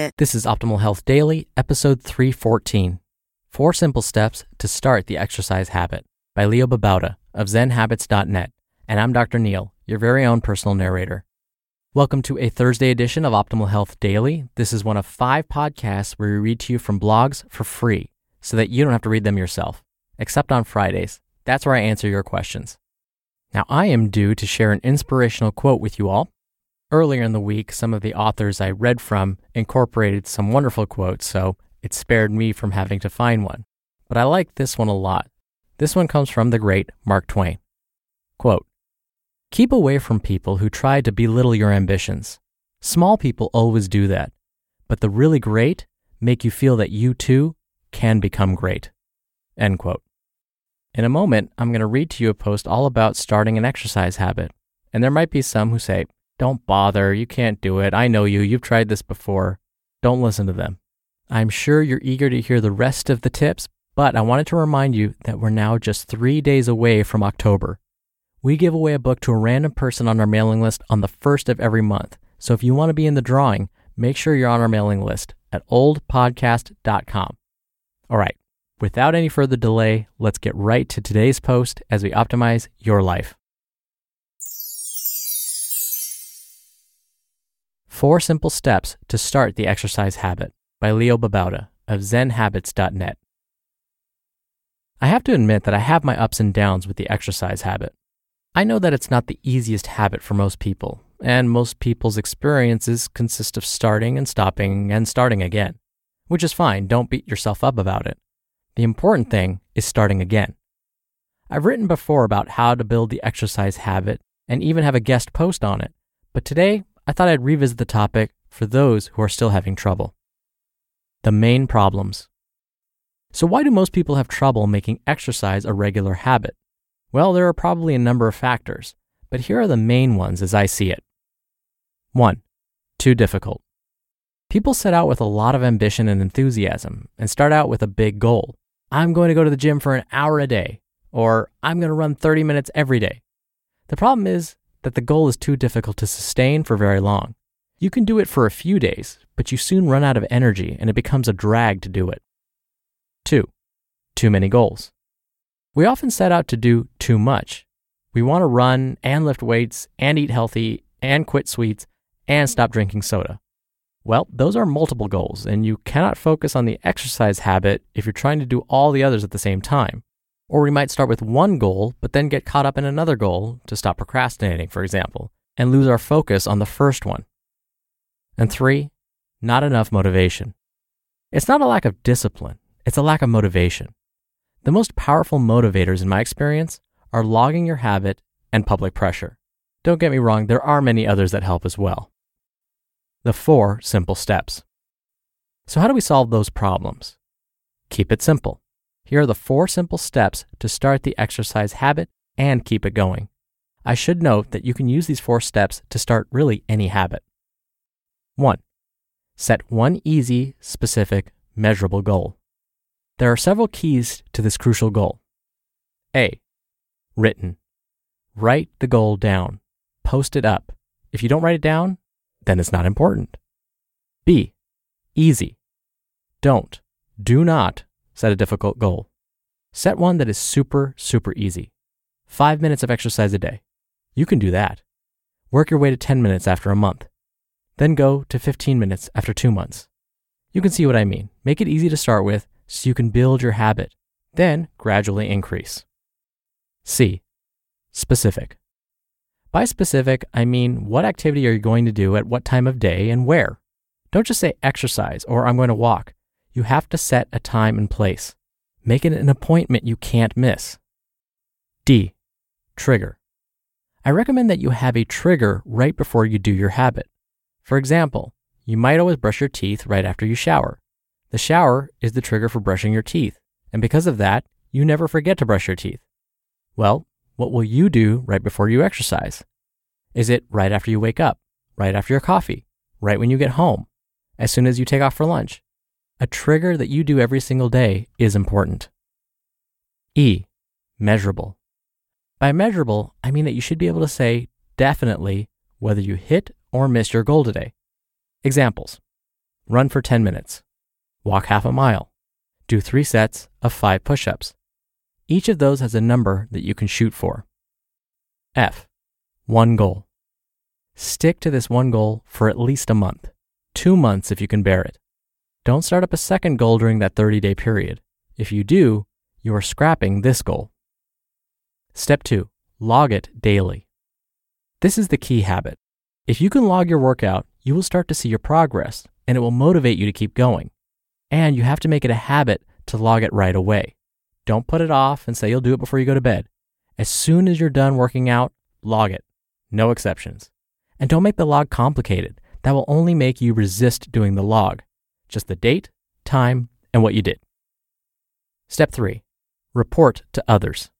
This is Optimal Health Daily, episode 314 Four Simple Steps to Start the Exercise Habit by Leo Babauta of ZenHabits.net. And I'm Dr. Neil, your very own personal narrator. Welcome to a Thursday edition of Optimal Health Daily. This is one of five podcasts where we read to you from blogs for free so that you don't have to read them yourself, except on Fridays. That's where I answer your questions. Now, I am due to share an inspirational quote with you all. Earlier in the week, some of the authors I read from incorporated some wonderful quotes, so it spared me from having to find one. But I like this one a lot. This one comes from the great Mark Twain. Quote, Keep away from people who try to belittle your ambitions. Small people always do that, but the really great make you feel that you too can become great. End quote. In a moment, I'm going to read to you a post all about starting an exercise habit. And there might be some who say, don't bother. You can't do it. I know you. You've tried this before. Don't listen to them. I'm sure you're eager to hear the rest of the tips, but I wanted to remind you that we're now just three days away from October. We give away a book to a random person on our mailing list on the first of every month. So if you want to be in the drawing, make sure you're on our mailing list at oldpodcast.com. All right, without any further delay, let's get right to today's post as we optimize your life. Four Simple Steps to Start the Exercise Habit by Leo Babauta of ZenHabits.net. I have to admit that I have my ups and downs with the exercise habit. I know that it's not the easiest habit for most people, and most people's experiences consist of starting and stopping and starting again, which is fine. Don't beat yourself up about it. The important thing is starting again. I've written before about how to build the exercise habit and even have a guest post on it, but today I thought I'd revisit the topic for those who are still having trouble. The main problems. So, why do most people have trouble making exercise a regular habit? Well, there are probably a number of factors, but here are the main ones as I see it. 1. Too difficult. People set out with a lot of ambition and enthusiasm and start out with a big goal. I'm going to go to the gym for an hour a day, or I'm going to run 30 minutes every day. The problem is that the goal is too difficult to sustain for very long. You can do it for a few days, but you soon run out of energy and it becomes a drag to do it. 2. Too many goals. We often set out to do too much. We want to run and lift weights and eat healthy and quit sweets and stop drinking soda. Well, those are multiple goals, and you cannot focus on the exercise habit if you're trying to do all the others at the same time. Or we might start with one goal, but then get caught up in another goal to stop procrastinating, for example, and lose our focus on the first one. And three, not enough motivation. It's not a lack of discipline, it's a lack of motivation. The most powerful motivators, in my experience, are logging your habit and public pressure. Don't get me wrong, there are many others that help as well. The four simple steps. So, how do we solve those problems? Keep it simple. Here are the four simple steps to start the exercise habit and keep it going. I should note that you can use these four steps to start really any habit. 1. Set one easy, specific, measurable goal. There are several keys to this crucial goal. A. Written. Write the goal down. Post it up. If you don't write it down, then it's not important. B. Easy. Don't, do not set a difficult goal. Set one that is super, super easy. Five minutes of exercise a day. You can do that. Work your way to 10 minutes after a month. Then go to 15 minutes after two months. You can see what I mean. Make it easy to start with so you can build your habit, then gradually increase. C. Specific. By specific, I mean what activity are you going to do at what time of day and where? Don't just say exercise or I'm going to walk. You have to set a time and place. Make it an appointment you can't miss. D. Trigger. I recommend that you have a trigger right before you do your habit. For example, you might always brush your teeth right after you shower. The shower is the trigger for brushing your teeth, and because of that, you never forget to brush your teeth. Well, what will you do right before you exercise? Is it right after you wake up, right after your coffee, right when you get home, as soon as you take off for lunch? A trigger that you do every single day is important. E. Measurable. By measurable, I mean that you should be able to say definitely whether you hit or miss your goal today. Examples run for 10 minutes, walk half a mile, do three sets of five push ups. Each of those has a number that you can shoot for. F. One goal. Stick to this one goal for at least a month, two months if you can bear it. Don't start up a second goal during that 30 day period. If you do, you are scrapping this goal. Step two, log it daily. This is the key habit. If you can log your workout, you will start to see your progress and it will motivate you to keep going. And you have to make it a habit to log it right away. Don't put it off and say you'll do it before you go to bed. As soon as you're done working out, log it. No exceptions. And don't make the log complicated. That will only make you resist doing the log. Just the date, time, and what you did. Step three, report to others.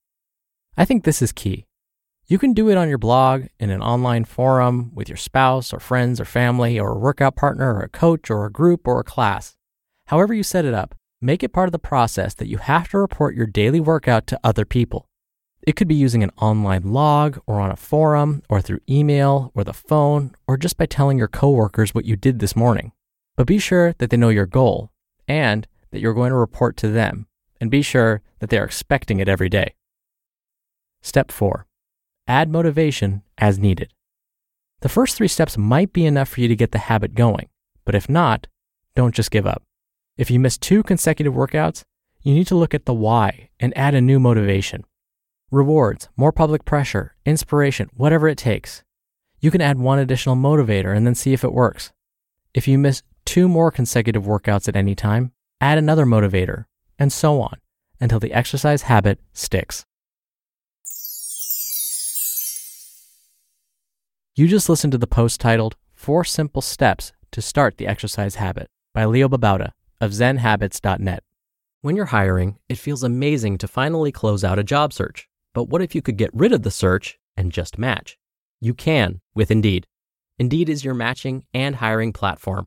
I think this is key. You can do it on your blog, in an online forum, with your spouse or friends or family, or a workout partner, or a coach, or a group, or a class. However, you set it up, make it part of the process that you have to report your daily workout to other people. It could be using an online log, or on a forum, or through email, or the phone, or just by telling your coworkers what you did this morning. But be sure that they know your goal and that you're going to report to them, and be sure that they are expecting it every day. Step 4 Add motivation as needed. The first three steps might be enough for you to get the habit going, but if not, don't just give up. If you miss two consecutive workouts, you need to look at the why and add a new motivation. Rewards, more public pressure, inspiration, whatever it takes. You can add one additional motivator and then see if it works. If you miss two more consecutive workouts at any time, add another motivator, and so on until the exercise habit sticks. You just listened to the post titled Four Simple Steps to Start the Exercise Habit by Leo Babauta of ZenHabits.net. When you're hiring, it feels amazing to finally close out a job search. But what if you could get rid of the search and just match? You can with Indeed. Indeed is your matching and hiring platform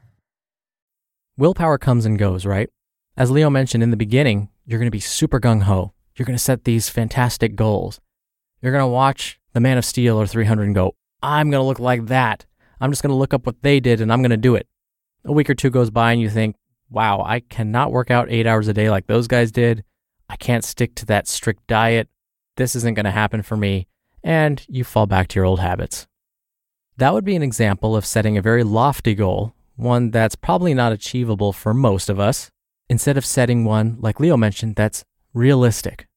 Willpower comes and goes, right? As Leo mentioned in the beginning, you're going to be super gung ho. You're going to set these fantastic goals. You're going to watch The Man of Steel or 300 and go, I'm going to look like that. I'm just going to look up what they did and I'm going to do it. A week or two goes by and you think, wow, I cannot work out eight hours a day like those guys did. I can't stick to that strict diet. This isn't going to happen for me. And you fall back to your old habits. That would be an example of setting a very lofty goal, one that's probably not achievable for most of us, instead of setting one, like Leo mentioned, that's realistic.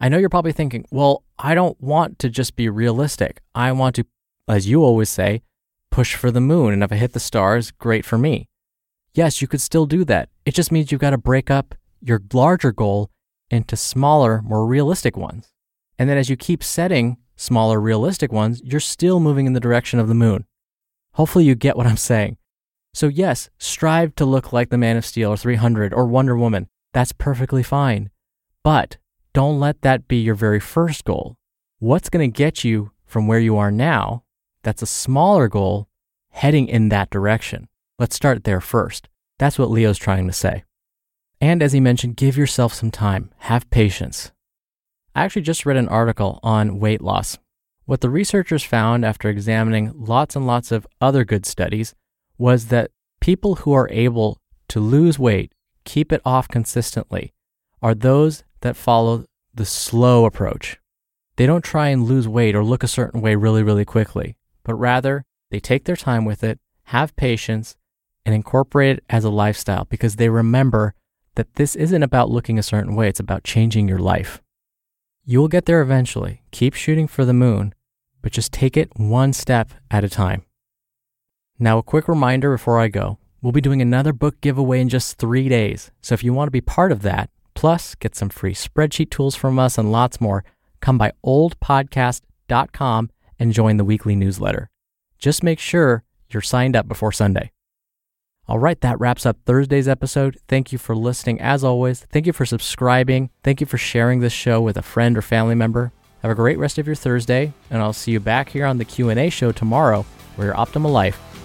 I know you're probably thinking, well, I don't want to just be realistic. I want to, as you always say, push for the moon. And if I hit the stars, great for me. Yes, you could still do that. It just means you've got to break up your larger goal into smaller, more realistic ones. And then as you keep setting smaller, realistic ones, you're still moving in the direction of the moon. Hopefully, you get what I'm saying. So, yes, strive to look like the Man of Steel or 300 or Wonder Woman. That's perfectly fine. But don't let that be your very first goal. What's going to get you from where you are now? That's a smaller goal heading in that direction. Let's start there first. That's what Leo's trying to say. And as he mentioned, give yourself some time, have patience. I actually just read an article on weight loss. What the researchers found after examining lots and lots of other good studies was that people who are able to lose weight, keep it off consistently, are those that follow the slow approach. They don't try and lose weight or look a certain way really, really quickly, but rather they take their time with it, have patience, and incorporate it as a lifestyle because they remember that this isn't about looking a certain way, it's about changing your life. You will get there eventually. Keep shooting for the moon, but just take it one step at a time. Now, a quick reminder before I go we'll be doing another book giveaway in just three days. So if you want to be part of that, plus get some free spreadsheet tools from us and lots more, come by oldpodcast.com and join the weekly newsletter. Just make sure you're signed up before Sunday. All right, that wraps up Thursday's episode. Thank you for listening as always. Thank you for subscribing. Thank you for sharing this show with a friend or family member. Have a great rest of your Thursday, and I'll see you back here on the Q&A show tomorrow where your optimal life